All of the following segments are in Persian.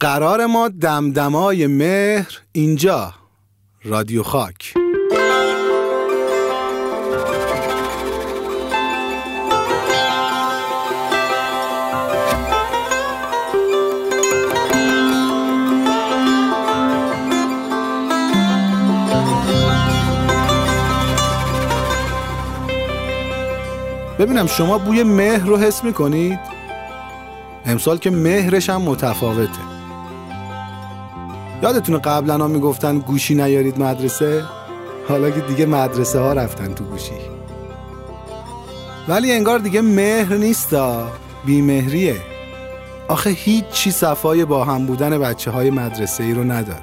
قرار ما دمدمای مهر اینجا رادیو خاک ببینم شما بوی مهر رو حس می‌کنید؟ امسال که مهرش هم متفاوته یادتونه قبلا ها می‌گفتن گوشی نیارید مدرسه؟ حالا که دیگه مدرسه ها رفتن تو گوشی. ولی انگار دیگه مهر نیستا. بیمهریه. آخه هیچ چی صفای با هم بودن بچه های مدرسه ای رو نداره.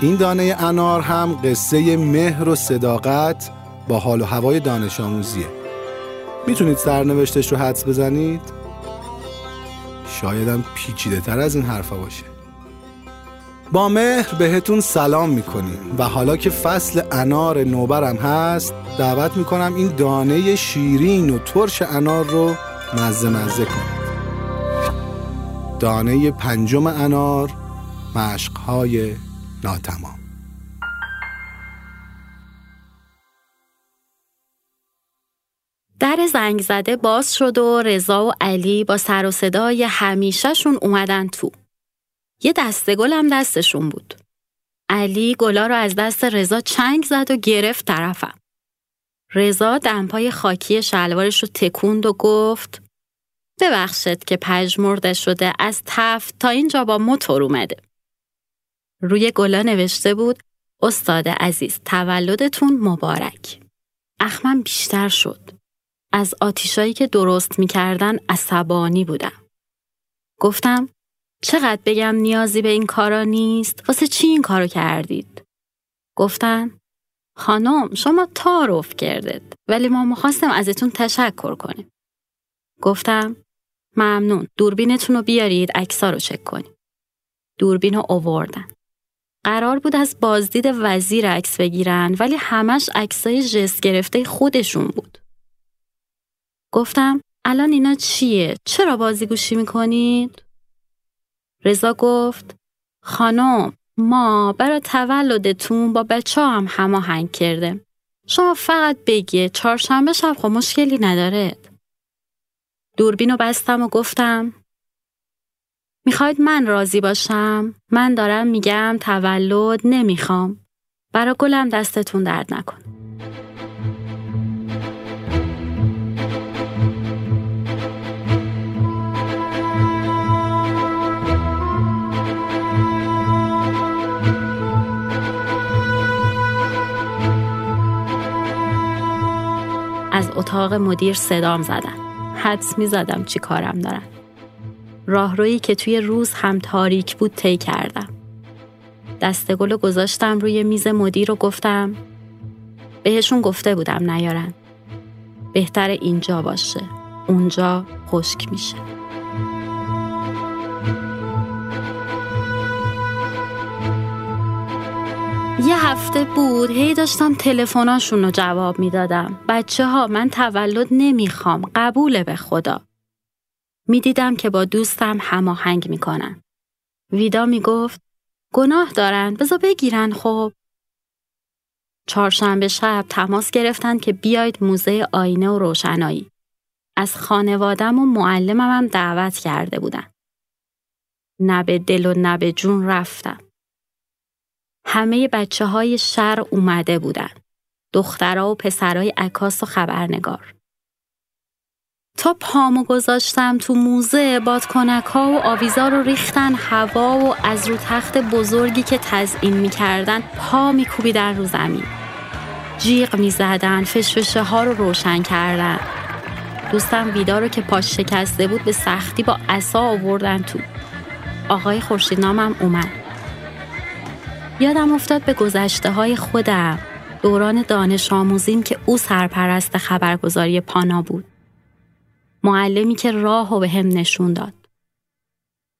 این دانه انار هم قصه مهر و صداقت با حال و هوای دانش آموزیه. می‌تونید سرنوشتش رو حدس بزنید؟ شایدم پیچیده تر از این حرفا باشه. با مهر بهتون سلام می‌کنیم و حالا که فصل انار نوبرم هست دعوت می‌کنم این دانه شیرین و ترش انار رو مزه مزه کنید دانه پنجم انار مشقهای ناتمام در زنگ زده باز شد و رضا و علی با سر و صدای همیشهشون اومدن تو. یه دسته گل هم دستشون بود. علی گلا رو از دست رضا چنگ زد و گرفت طرفم. رضا دمپای خاکی شلوارش رو تکوند و گفت ببخشید که پژمرده شده از تفت تا اینجا با موتور اومده. روی گلا نوشته بود استاد عزیز تولدتون مبارک. اخمم بیشتر شد. از آتیشایی که درست می‌کردن عصبانی بودم. گفتم چقدر بگم نیازی به این کارا نیست؟ واسه چی این کارو کردید؟ گفتن خانم شما تعارف کردید ولی ما می‌خواستم ازتون تشکر کنیم. گفتم ممنون دوربینتون رو بیارید اکسا رو چک کنیم. دوربین رو اووردن. قرار بود از بازدید وزیر عکس بگیرن ولی همش عکسای جست گرفته خودشون بود. گفتم الان اینا چیه؟ چرا بازی گوشی می‌کنید؟ رضا گفت خانم ما برای تولدتون با بچه هم هماهنگ کرده. شما فقط بگیه چهارشنبه شب خب مشکلی نداره. دوربینو بستم و گفتم می‌خواید من راضی باشم؟ من دارم میگم تولد نمی‌خوام. برا گلم دستتون درد نکن. از اتاق مدیر صدام زدن. حدس می زدم چی کارم دارن. راهرویی که توی روز هم تاریک بود طی کردم. دستگل گذاشتم روی میز مدیر و گفتم بهشون گفته بودم نیارن. بهتر اینجا باشه. اونجا خشک میشه. یه هفته بود هی داشتم تلفناشون رو جواب می‌دادم. بچه ها من تولد نمی‌خوام قبوله به خدا. می‌دیدم که با دوستم هماهنگ می‌کنن. ویدا می‌گفت گناه دارن بذار بگیرن خب. چهارشنبه شب تماس گرفتن که بیاید موزه آینه و روشنایی. از خانوادم و معلمم هم دعوت کرده بودن. نه به دل و نه به جون رفتم. همه بچه های شهر اومده بودن. دخترها و پسرای عکاس و خبرنگار. تا پامو گذاشتم تو موزه بادکنک ها و آویزا رو ریختن هوا و از رو تخت بزرگی که تزئین می‌کردن پا میکوبیدن رو زمین. جیغ می‌زدن فشفشه ها رو روشن کردن. دوستم ویدا رو که پاش شکسته بود به سختی با عصا آوردن تو. آقای خورشیدنامم اومد. یادم افتاد به گذشته های خودم دوران دانش آموزیم که او سرپرست خبرگزاری پانا بود. معلمی که راه و به هم نشون داد.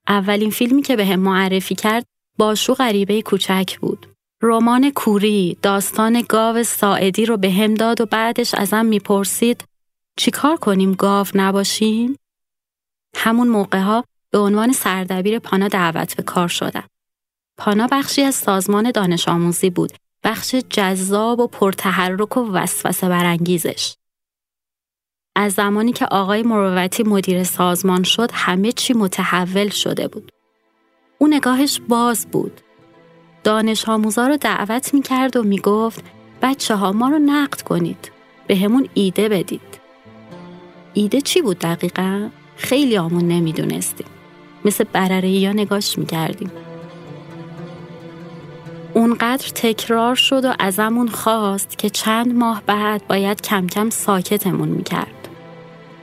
اولین فیلمی که به هم معرفی کرد باشو غریبه کوچک بود. رمان کوری داستان گاو ساعدی رو به هم داد و بعدش ازم می‌پرسید چیکار کنیم گاو نباشیم؟ همون موقع ها به عنوان سردبیر پانا دعوت به کار شدم. پانا بخشی از سازمان دانش آموزی بود بخش جذاب و پرتحرک و وسوسه برانگیزش. از زمانی که آقای مروتی مدیر سازمان شد همه چی متحول شده بود. او نگاهش باز بود. دانش آموزا رو دعوت می کرد و می گفت بچه ها ما رو نقد کنید. به همون ایده بدید. ایده چی بود دقیقا؟ خیلی آمون نمی‌دونستیم. مثل برره یا نگاش می کردیم. اونقدر تکرار شد و ازمون خواست که چند ماه بعد باید کم کم ساکتمون می‌کرد.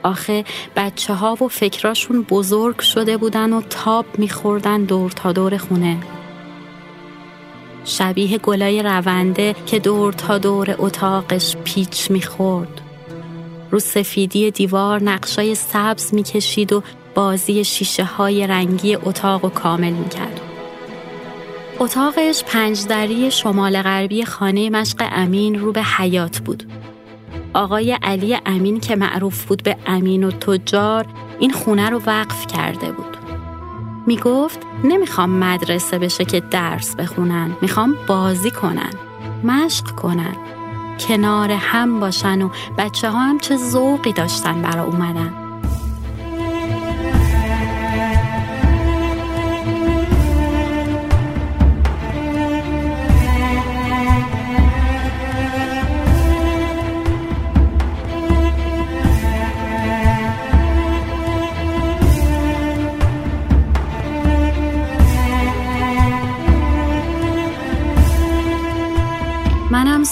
آخه بچه ها و فکراشون بزرگ شده بودن و تاب میخوردن دور تا دور خونه. شبیه گلای رونده که دور تا دور اتاقش پیچ می‌خورد. رو سفیدی دیوار نقشای سبز می‌کشید و بازی شیشه های رنگی اتاق و کامل می‌کرد. اتاقش پنجدری شمال غربی خانه مشق امین رو به حیات بود. آقای علی امین که معروف بود به امین و تجار این خونه رو وقف کرده بود. می گفت نمی‌خوام مدرسه بشه که درس بخونن می‌خوام بازی کنن مشق کنن کنار هم باشن و بچه ها هم چه ذوقی داشتن برا اومدن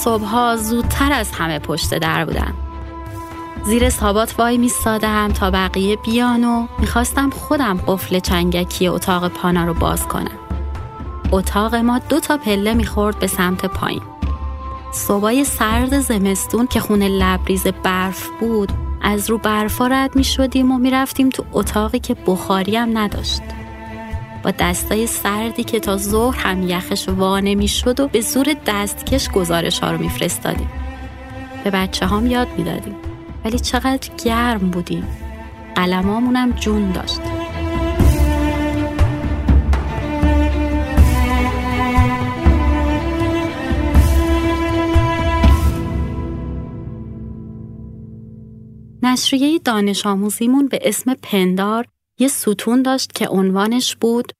صبحها زودتر از همه پشت در بودم. زیر سابات وای میستادم تا بقیه بیان و می‌خواستم خودم قفل چنگکی اتاق پانا رو باز کنم. اتاق ما دو تا پله می‌خورد به سمت پایین. صبای سرد زمستون که خونه لبریز برف بود از رو برفا رد می شدیم و می‌رفتیم تو اتاقی که بخاری هم نداشت. با دستای سردی که تا ظهر هم یخش وانه می‌شد و به زور دستکش گزارش ها رو میفرستادیم. به بچه هام یاد می‌دادیم. ولی چقدر گرم بودیم. قلمامونم جون داشت. نشریه دانش آموزیمون به اسم پندار یه ستون داشت که عنوانش بود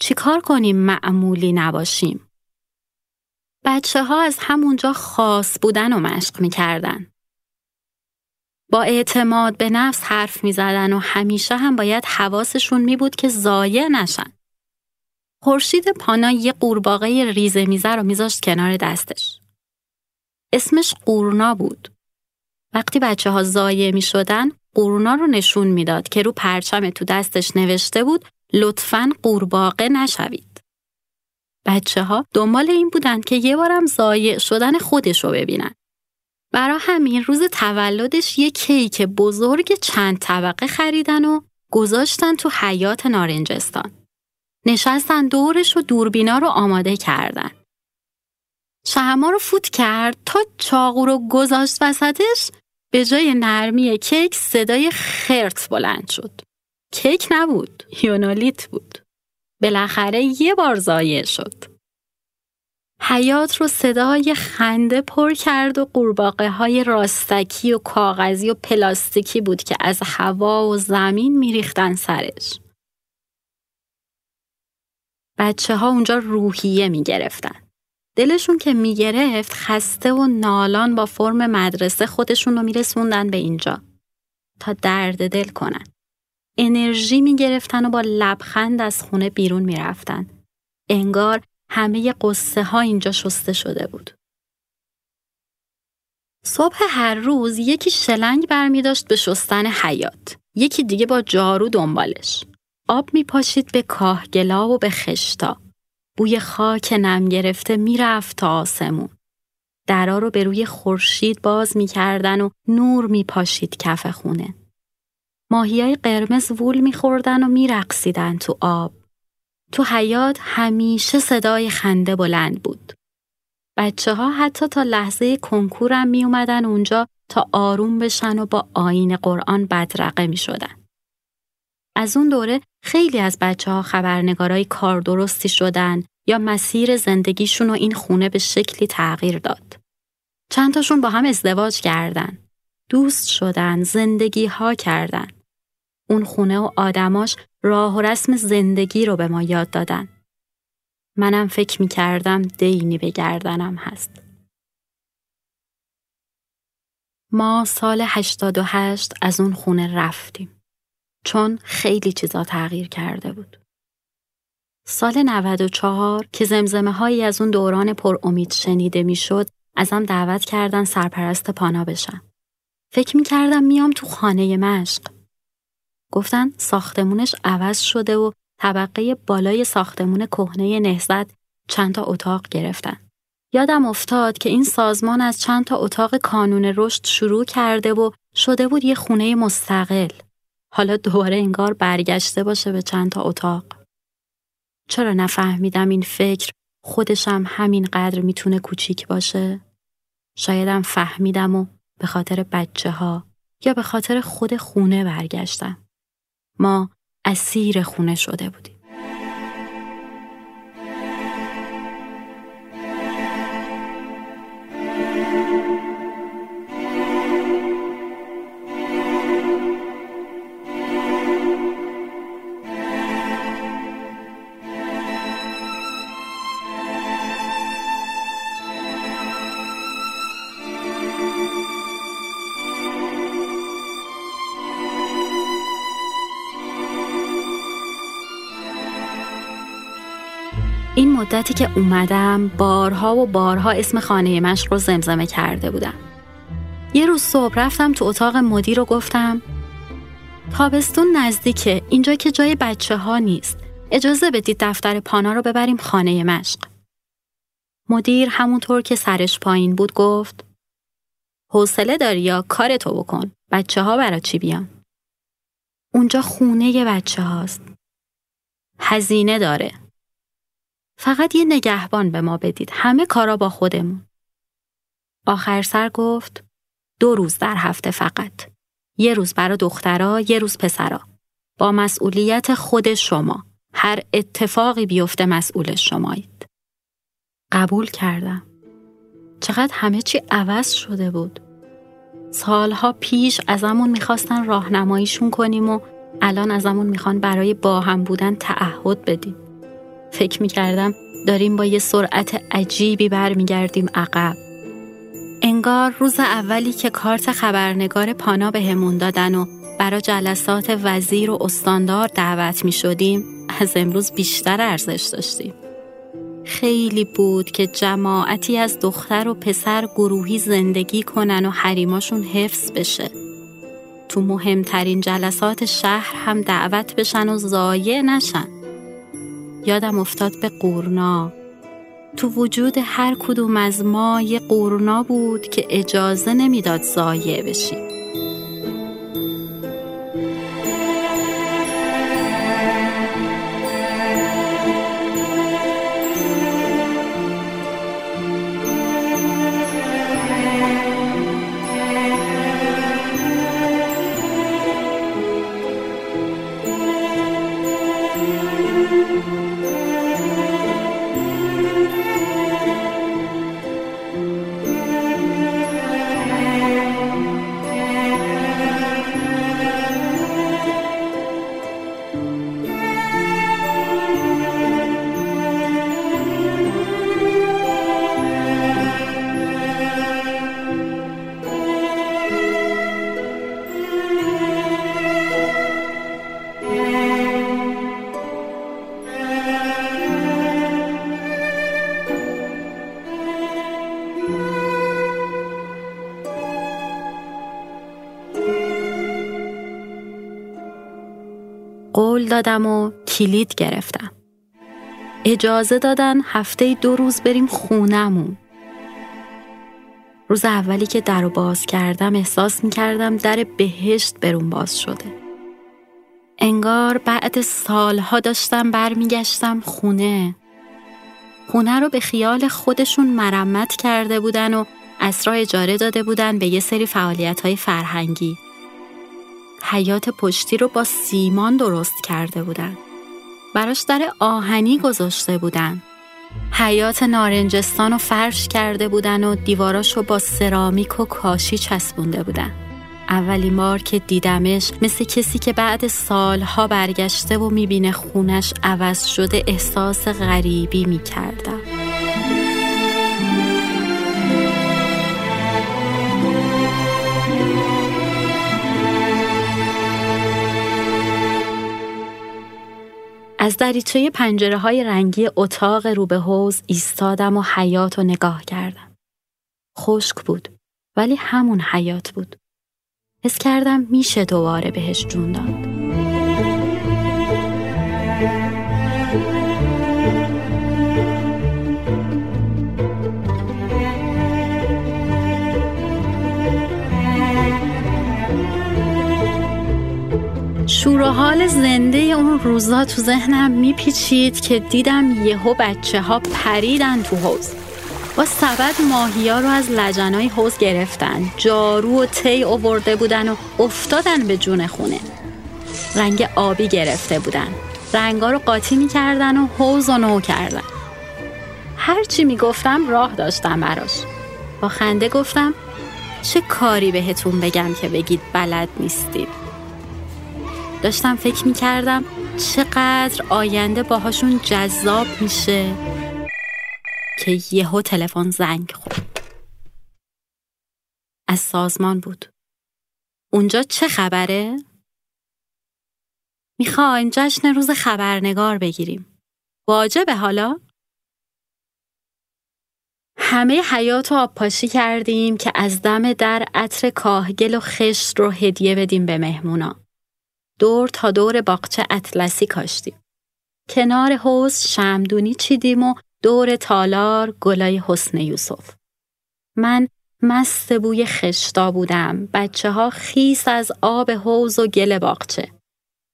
چیکار کنیم معمولی نباشیم؟ بچه ها از همونجا خاص بودن و مشق می‌کردن. با اعتماد به نفس حرف می زدن و همیشه هم باید حواسشون می بود که ضایع نشن. خورشید پانا یه قورباغه ریزه میزه رو میذاشت کنار دستش. اسمش قورنا بود. وقتی بچه ها ضایع می شدن قورنا رو نشون می‌داد که رو پرچم تو دستش نوشته بود لطفاً قورباغه نشوید. بچه ها دنبال این بودند که یه بارم ضایع شدن خودش رو ببینن. برا همین روز تولدش یه کیک بزرگ چند طبقه خریدن و گذاشتن تو حیات نارنجستان. نشستن دورش و دوربینا رو آماده کردن. شهما رو فوت کرد تا چاقو رو گذاشت وسطش به جای نرمی کیک صدای خرت بلند شد. کیک نبود، یونالیت بود. بالاخره یه بار زایه شد. حیات رو صدای خنده پر کرد و قورباغه های راستکی و کاغذی و پلاستیکی بود که از هوا و زمین میریختن سرش. بچه ها اونجا روحیه می گرفتن. دلشون که می‌گرفت خسته و نالان با فرم مدرسه خودشون رو میرسوندن به اینجا تا درد دل کنن. انرژی می‌گرفتن و با لبخند از خونه بیرون می‌رفتن. انگار همه قصه ها اینجا شسته شده بود. صبح هر روز یکی شلنگ برمی داشت به شستن حیات. یکی دیگه با جارو دنبالش. آب می پاشید به کاهگلا و به خشتا. بوی خاک نم گرفته می‌رفت تا آسمون. درا رو به روی خورشید باز می‌کردن و نور میپاشید کف خونه. ماهیای قرمز وول میخوردن و میرقصیدن تو آب. تو حیات همیشه صدای خنده بلند بود. بچه ها حتی تا لحظه کنکورم می اومدن اونجا تا آروم بشن و با آین قرآن بدرقه می شدن. از اون دوره خیلی از بچه ها خبرنگارای کار درستی شدن یا مسیر زندگیشون و این خونه به شکلی تغییر داد. چند تاشون با هم ازدواج کردن. دوست شدن، زندگی ها کردن. اون خونه و آدماش راه و رسم زندگی رو به ما یاد دادن. منم فکر می کردم دینی به گردنم هست. ما سال 88 از اون خونه رفتیم. چون خیلی چیزا تغییر کرده بود. سال 94 که زمزمه هایی از اون دوران پر امید شنیده می‌شد ازم دعوت کردن سرپرست پانا بشم. فکر می کردم میام تو خانه مشق. گفتن ساختمونش عوض شده و طبقه بالای ساختمون کهنه نهزت چند تا اتاق گرفتن. یادم افتاد که این سازمان از چند تا اتاق کانون رشد شروع کرده و شده بود یه خونه مستقل. حالا دوباره انگار برگشته باشه به چند تا اتاق. چرا نفهمیدم این فکر خودشم همین قدر می‌تونه کوچیک باشه؟ شایدم فهمیدم و به خاطر بچه ها یا به خاطر خود خونه برگشتم. ما اسیر خونه شده بودیم. مدتی که اومدم بارها و بارها اسم خانه مشق رو زمزمه کرده بودم. یه روز صبح رفتم تو اتاق مدیر رو گفتم تابستون نزدیکه اینجا که جای بچه ها نیست. اجازه بدید دفتر پانا رو ببریم خانه مشق. مدیر همونطور که سرش پایین بود گفت حوصله داری یا کارتو بکن. بچه ها برا چی بیان؟ اونجا خونه بچه هاست. هزینه داره. فقط یه نگهبان به ما بدید. همه کارا با خودمون. آخر سر گفت دو روز در هفته فقط. یه روز برا دخترا، یه روز پسرا. با مسئولیت خود شما. هر اتفاقی بیفته مسئول شمایید. قبول کردم. چقدر همه چی عوض شده بود. سالها پیش ازمون می‌خواستن راهنماییشون کنیم و الان ازمون می‌خوان برای با هم بودن تعهد بدیم. فکر می‌کردم داریم با یه سرعت عجیبی برمیگردیم عقب. انگار روز اولی که کارت خبرنگار پانا بهمون دادن و برا جلسات وزیر و استاندار دعوت می شدیم از امروز بیشتر ارزش داشتیم. خیلی بود که جماعتی از دختر و پسر گروهی زندگی کنن و حریماشون حفظ بشه. تو مهمترین جلسات شهر هم دعوت بشن و ضایع نشن. یادم افتاد به قورنا. تو وجود هر کدوم از ما یه قورنا بود که اجازه نمی‌داد ضایع بشیم. دادم و کلید گرفتم. اجازه دادن هفته دو روز بریم خونمون. روز اولی که در رو باز کردم احساس می کردم در بهشت برون باز شده. انگار بعد سالها داشتم برمیگشتم خونه. خونه رو به خیال خودشون مرمت کرده بودن و اسرا اجاره داده بودن به یه سری فعالیت های فرهنگی. حیات پشتی رو با سیمان درست کرده بودن. براش در آهنی گذاشته بودن. حیات نارنجستان رو فرش کرده بودن و دیواراش رو با سرامیک و کاشی چسبونده بودن. اولین بار که دیدمش مثل کسی که بعد سالها برگشته و می‌بینه خونش عوض شده احساس غریبی می‌کردم. از دریچه پنجره های رنگی اتاق رو به حوز ایستادم و حیات رو نگاه کردم. خشک بود ولی همون حیات بود. حس کردم میشه دوباره بهش جون داد. شور و حال زنده اون روزا تو ذهنم میپیچید که دیدم یهو بچه ها پریدن تو حوز با سبد ماهی ها رو از لجنای حوز گرفتن. جارو و تی اوورده بودن و افتادن به جون خونه. رنگ آبی گرفته بودن. رنگا رو قاطی می‌کردن و حوز و نو کردن. هرچی می‌گفتم راه داشتم براش. با خنده گفتم چه کاری بهتون بگم که بگید بلد نیستید؟ داشتم فکر می کردم چقدر آینده باهاشون جذاب میشه که یهو تلفن زنگ خورد. از سازمان بود. اونجا چه خبره؟ می‌خوایم جشن روز خبرنگار بگیریم. واجبه حالا؟ همه حیات رو آبپاشی کردیم که از دم در عطر کاهگل و خشت رو هدیه بدیم به مهمونا. دور تا دور باغچه اطلسی کاشتیم. کنار حوز شمدونی چیدیم و دور تالار گلای حسن یوسف. من مست بوی خشتا بودم. بچه ها خیس از آب حوز و گل باغچه.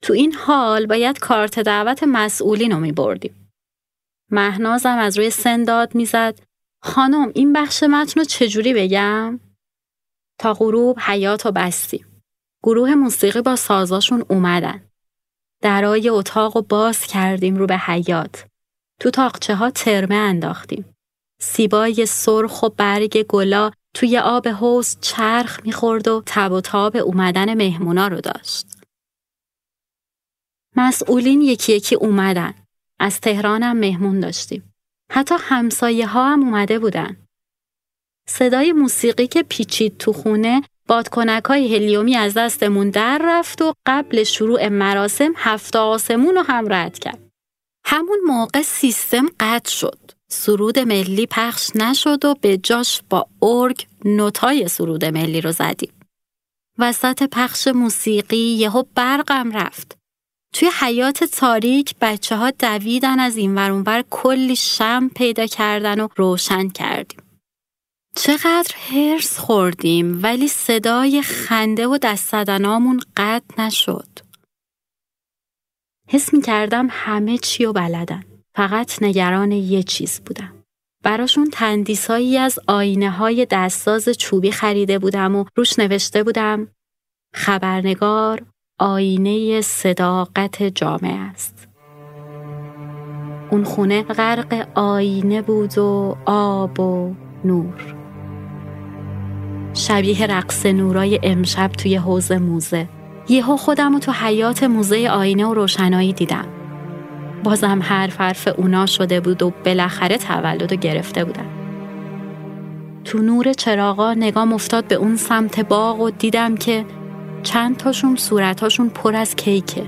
تو این حال باید کارت دعوت مسئولین رو می بردیم. مهنازم از روی سنداد می‌زد خانم این بخش متن رو چجوری بگم؟ تا غروب حیات و بستیم. گروه موسیقی با سازاشون اومدن. درای اتاق و باز کردیم رو به حیات. تو تاقچه ها ترمه انداختیم. سیبای سرخ و برگ گلا توی آب حوز چرخ می‌خورد و تب و تاب اومدن مهمونا رو داشت. مسئولین یکی یکی اومدن. از تهرانم مهمون داشتیم. حتی همسایه ها هم اومده بودن. صدای موسیقی که پیچید تو خونه بادکنک های هلیومی از دستمون در رفت و قبل شروع مراسم هفت آسمون رو هم رد کرد. همون موقع سیستم قطع شد. سرود ملی پخش نشد و به جاش با ارگ نوتای سرود ملی رو زدیم. وسط پخش موسیقی یهو برقم رفت. توی حیات تاریک بچه ها دویدن از این ورونور کلی شم پیدا کردن و روشن کردیم. چقدر هرس خوردیم ولی صدای خنده و دست زدنامون قطع نشد. حس می کردم همه چی و بلدن. فقط نگران یه چیز بودم. براشون تندیسایی از آینه های دستساز چوبی خریده بودم و روش نوشته بودم خبرنگار آینه صداقت جامعه است. اون خونه غرق آینه بود و آب و نور. شبیه رقص نورای امشب توی حوز موزه. یهو خودم رو تو حیات موزه آینه و روشنایی دیدم. بازم حرف حرف اونا شده بود و بالاخره تولد رو گرفته بودم. تو نور چراغا نگام افتاد به اون سمت باغ و دیدم که چند تاشون صورتاشون پر از کیکه.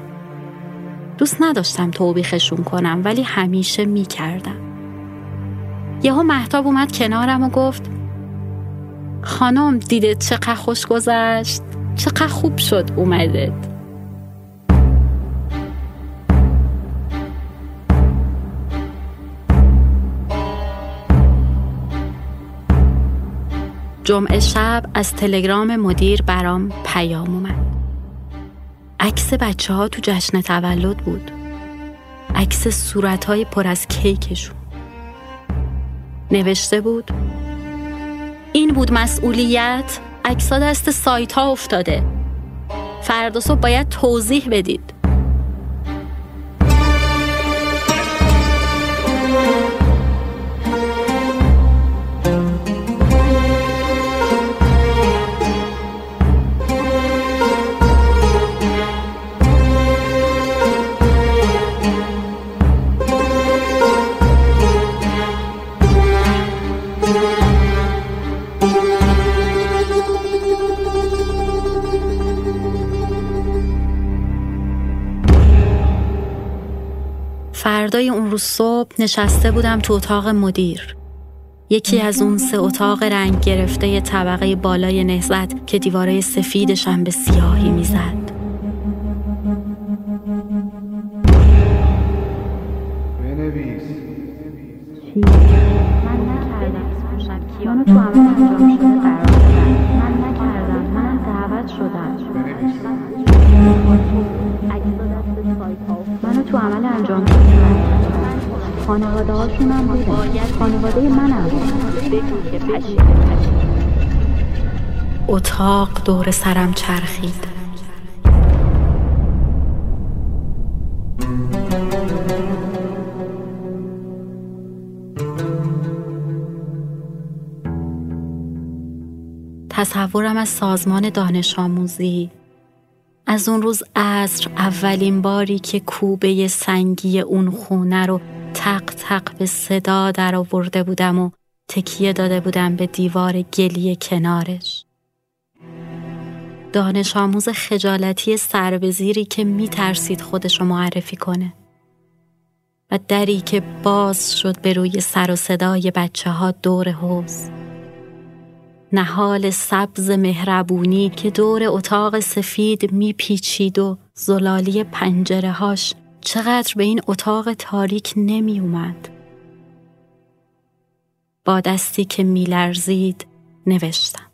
دوست نداشتم توبیخشون کنم ولی همیشه می‌کردم. یهو محتاب اومد کنارم و گفت خانم دیده چقدر خوش گذشت؟ چقدر خوب شد اومدت. جمعه شب از تلگرام مدیر برام پیام اومد. عکس بچه ها تو جشن تولد بود. عکس صورت های پر از کیکشون. نوشته بود این بود مسئولیت؟ اکسا دست سایت ها افتاده. فردا صبح باید توضیح بدید. روز صبح نشسته بودم تو اتاق مدیر. یکی از اون سه اتاق رنگ گرفته طبقه بالای نهزت که دیواره هم به سیاهی می‌زد. خانواده هاشون هم بودن. خانواده منم. اتاق دور سرم چرخید. تصورم از سازمان دانش آموزی از اون روز عصر اولین باری که کوبه سنگی اون خونه رو تق تق به صدا در آورده بودم و تکیه داده بودم به دیوار گلی کنارش. دانش آموز خجالتی سربزیری که می ترسید خودش رو معرفی کنه و دری که باز شد به روی سر و صدای بچه ها دور حوز نهال سبز مهربونی که دور اتاق سفید میپیچید و زلالی پنجره هاش چقدر به این اتاق تاریک نمی اومد. با دستی که میلرزید نوشتم.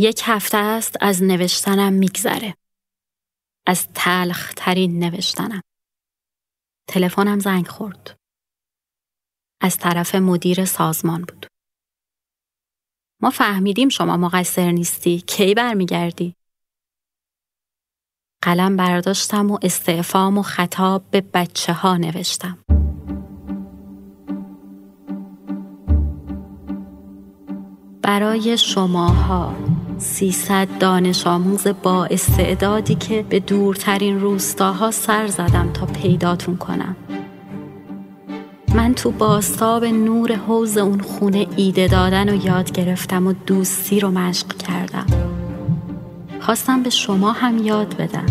یک هفته است از نوشتنم میگذره. از تلخ ترین نوشتنم. تلفنم زنگ خورد. از طرف مدیر سازمان بود. ما فهمیدیم شما مقصر نیستی. کی برمیگردی؟ قلم برداشتم و استعفام و خطاب به بچه ها نوشتم. برای شماها سیصد دانش آموز با استعدادی که به دورترین روستاها سر زدم تا پیداتون کنم. من تو باستاب نور حوز اون خونه ایده دادن و یاد گرفتم و دوستی رو مشق کردم. خواستم به شما هم یاد بدم.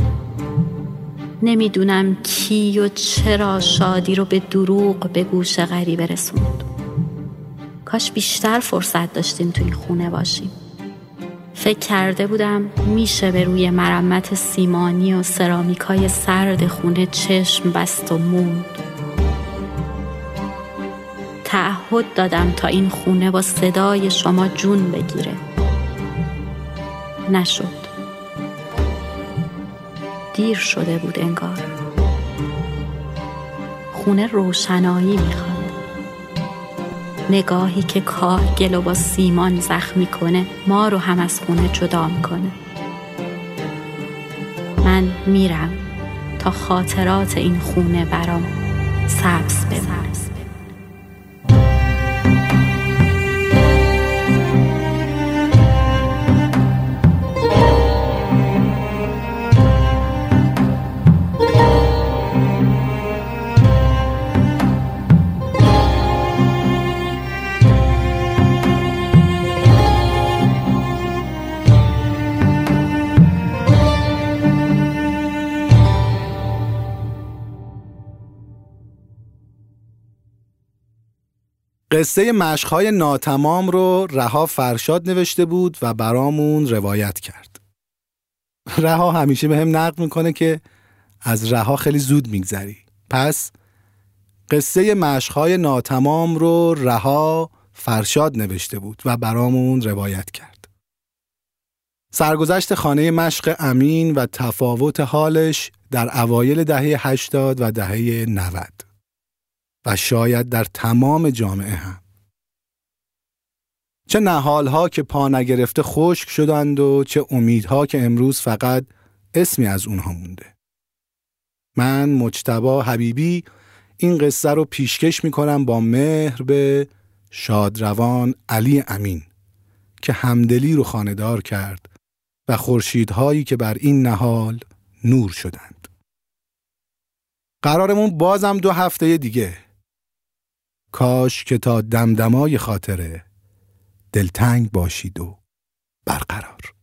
نمی‌دونم کی و چرا شادی رو به دروغ به گوش غریبه رسوند. کاش بیشتر فرصت داشتیم تو این خونه باشیم. فکر کرده بودم میشه به روی مرمت سیمانی و سرامیکای سرد خونه چشم بست و موند. تعهد دادم تا این خونه با صدای شما جون بگیره. نشد. دیر شده بود انگار. خونه روشنایی می‌خواد. نگاهی که گل و با سیمان زخمی کنه ما رو هم از خونه جدا می‌کنه. من میرم تا خاطرات این خونه برام سبز بمونه. قصه مشقهای ناتمام رو رها فرشاد نوشته بود و برامون روایت کرد. رها همیشه به هم نقل می‌کنه که از رها خیلی زود میگذری. پس قصه مشقهای ناتمام رو رها فرشاد نوشته بود و برامون روایت کرد. سرگذشت خانه مشق امین و تفاوت حالش در اوایل دهه 80 و دهه 90 و شاید در تمام جامعه هم. چه نهالها که پا نگرفته خشک شدند و چه امیدها که امروز فقط اسمی از اونها مونده. من مجتبا حبیبی این قصه رو پیشکش می‌کنم با مهر به شادروان علی امین که همدلی رو خاندار کرد و خورشیدهایی که بر این نهال نور شدند. قرارمون بازم دو هفته دیگه. کاش که تا دمدمای خاطره دلتنگ باشید و برقرار.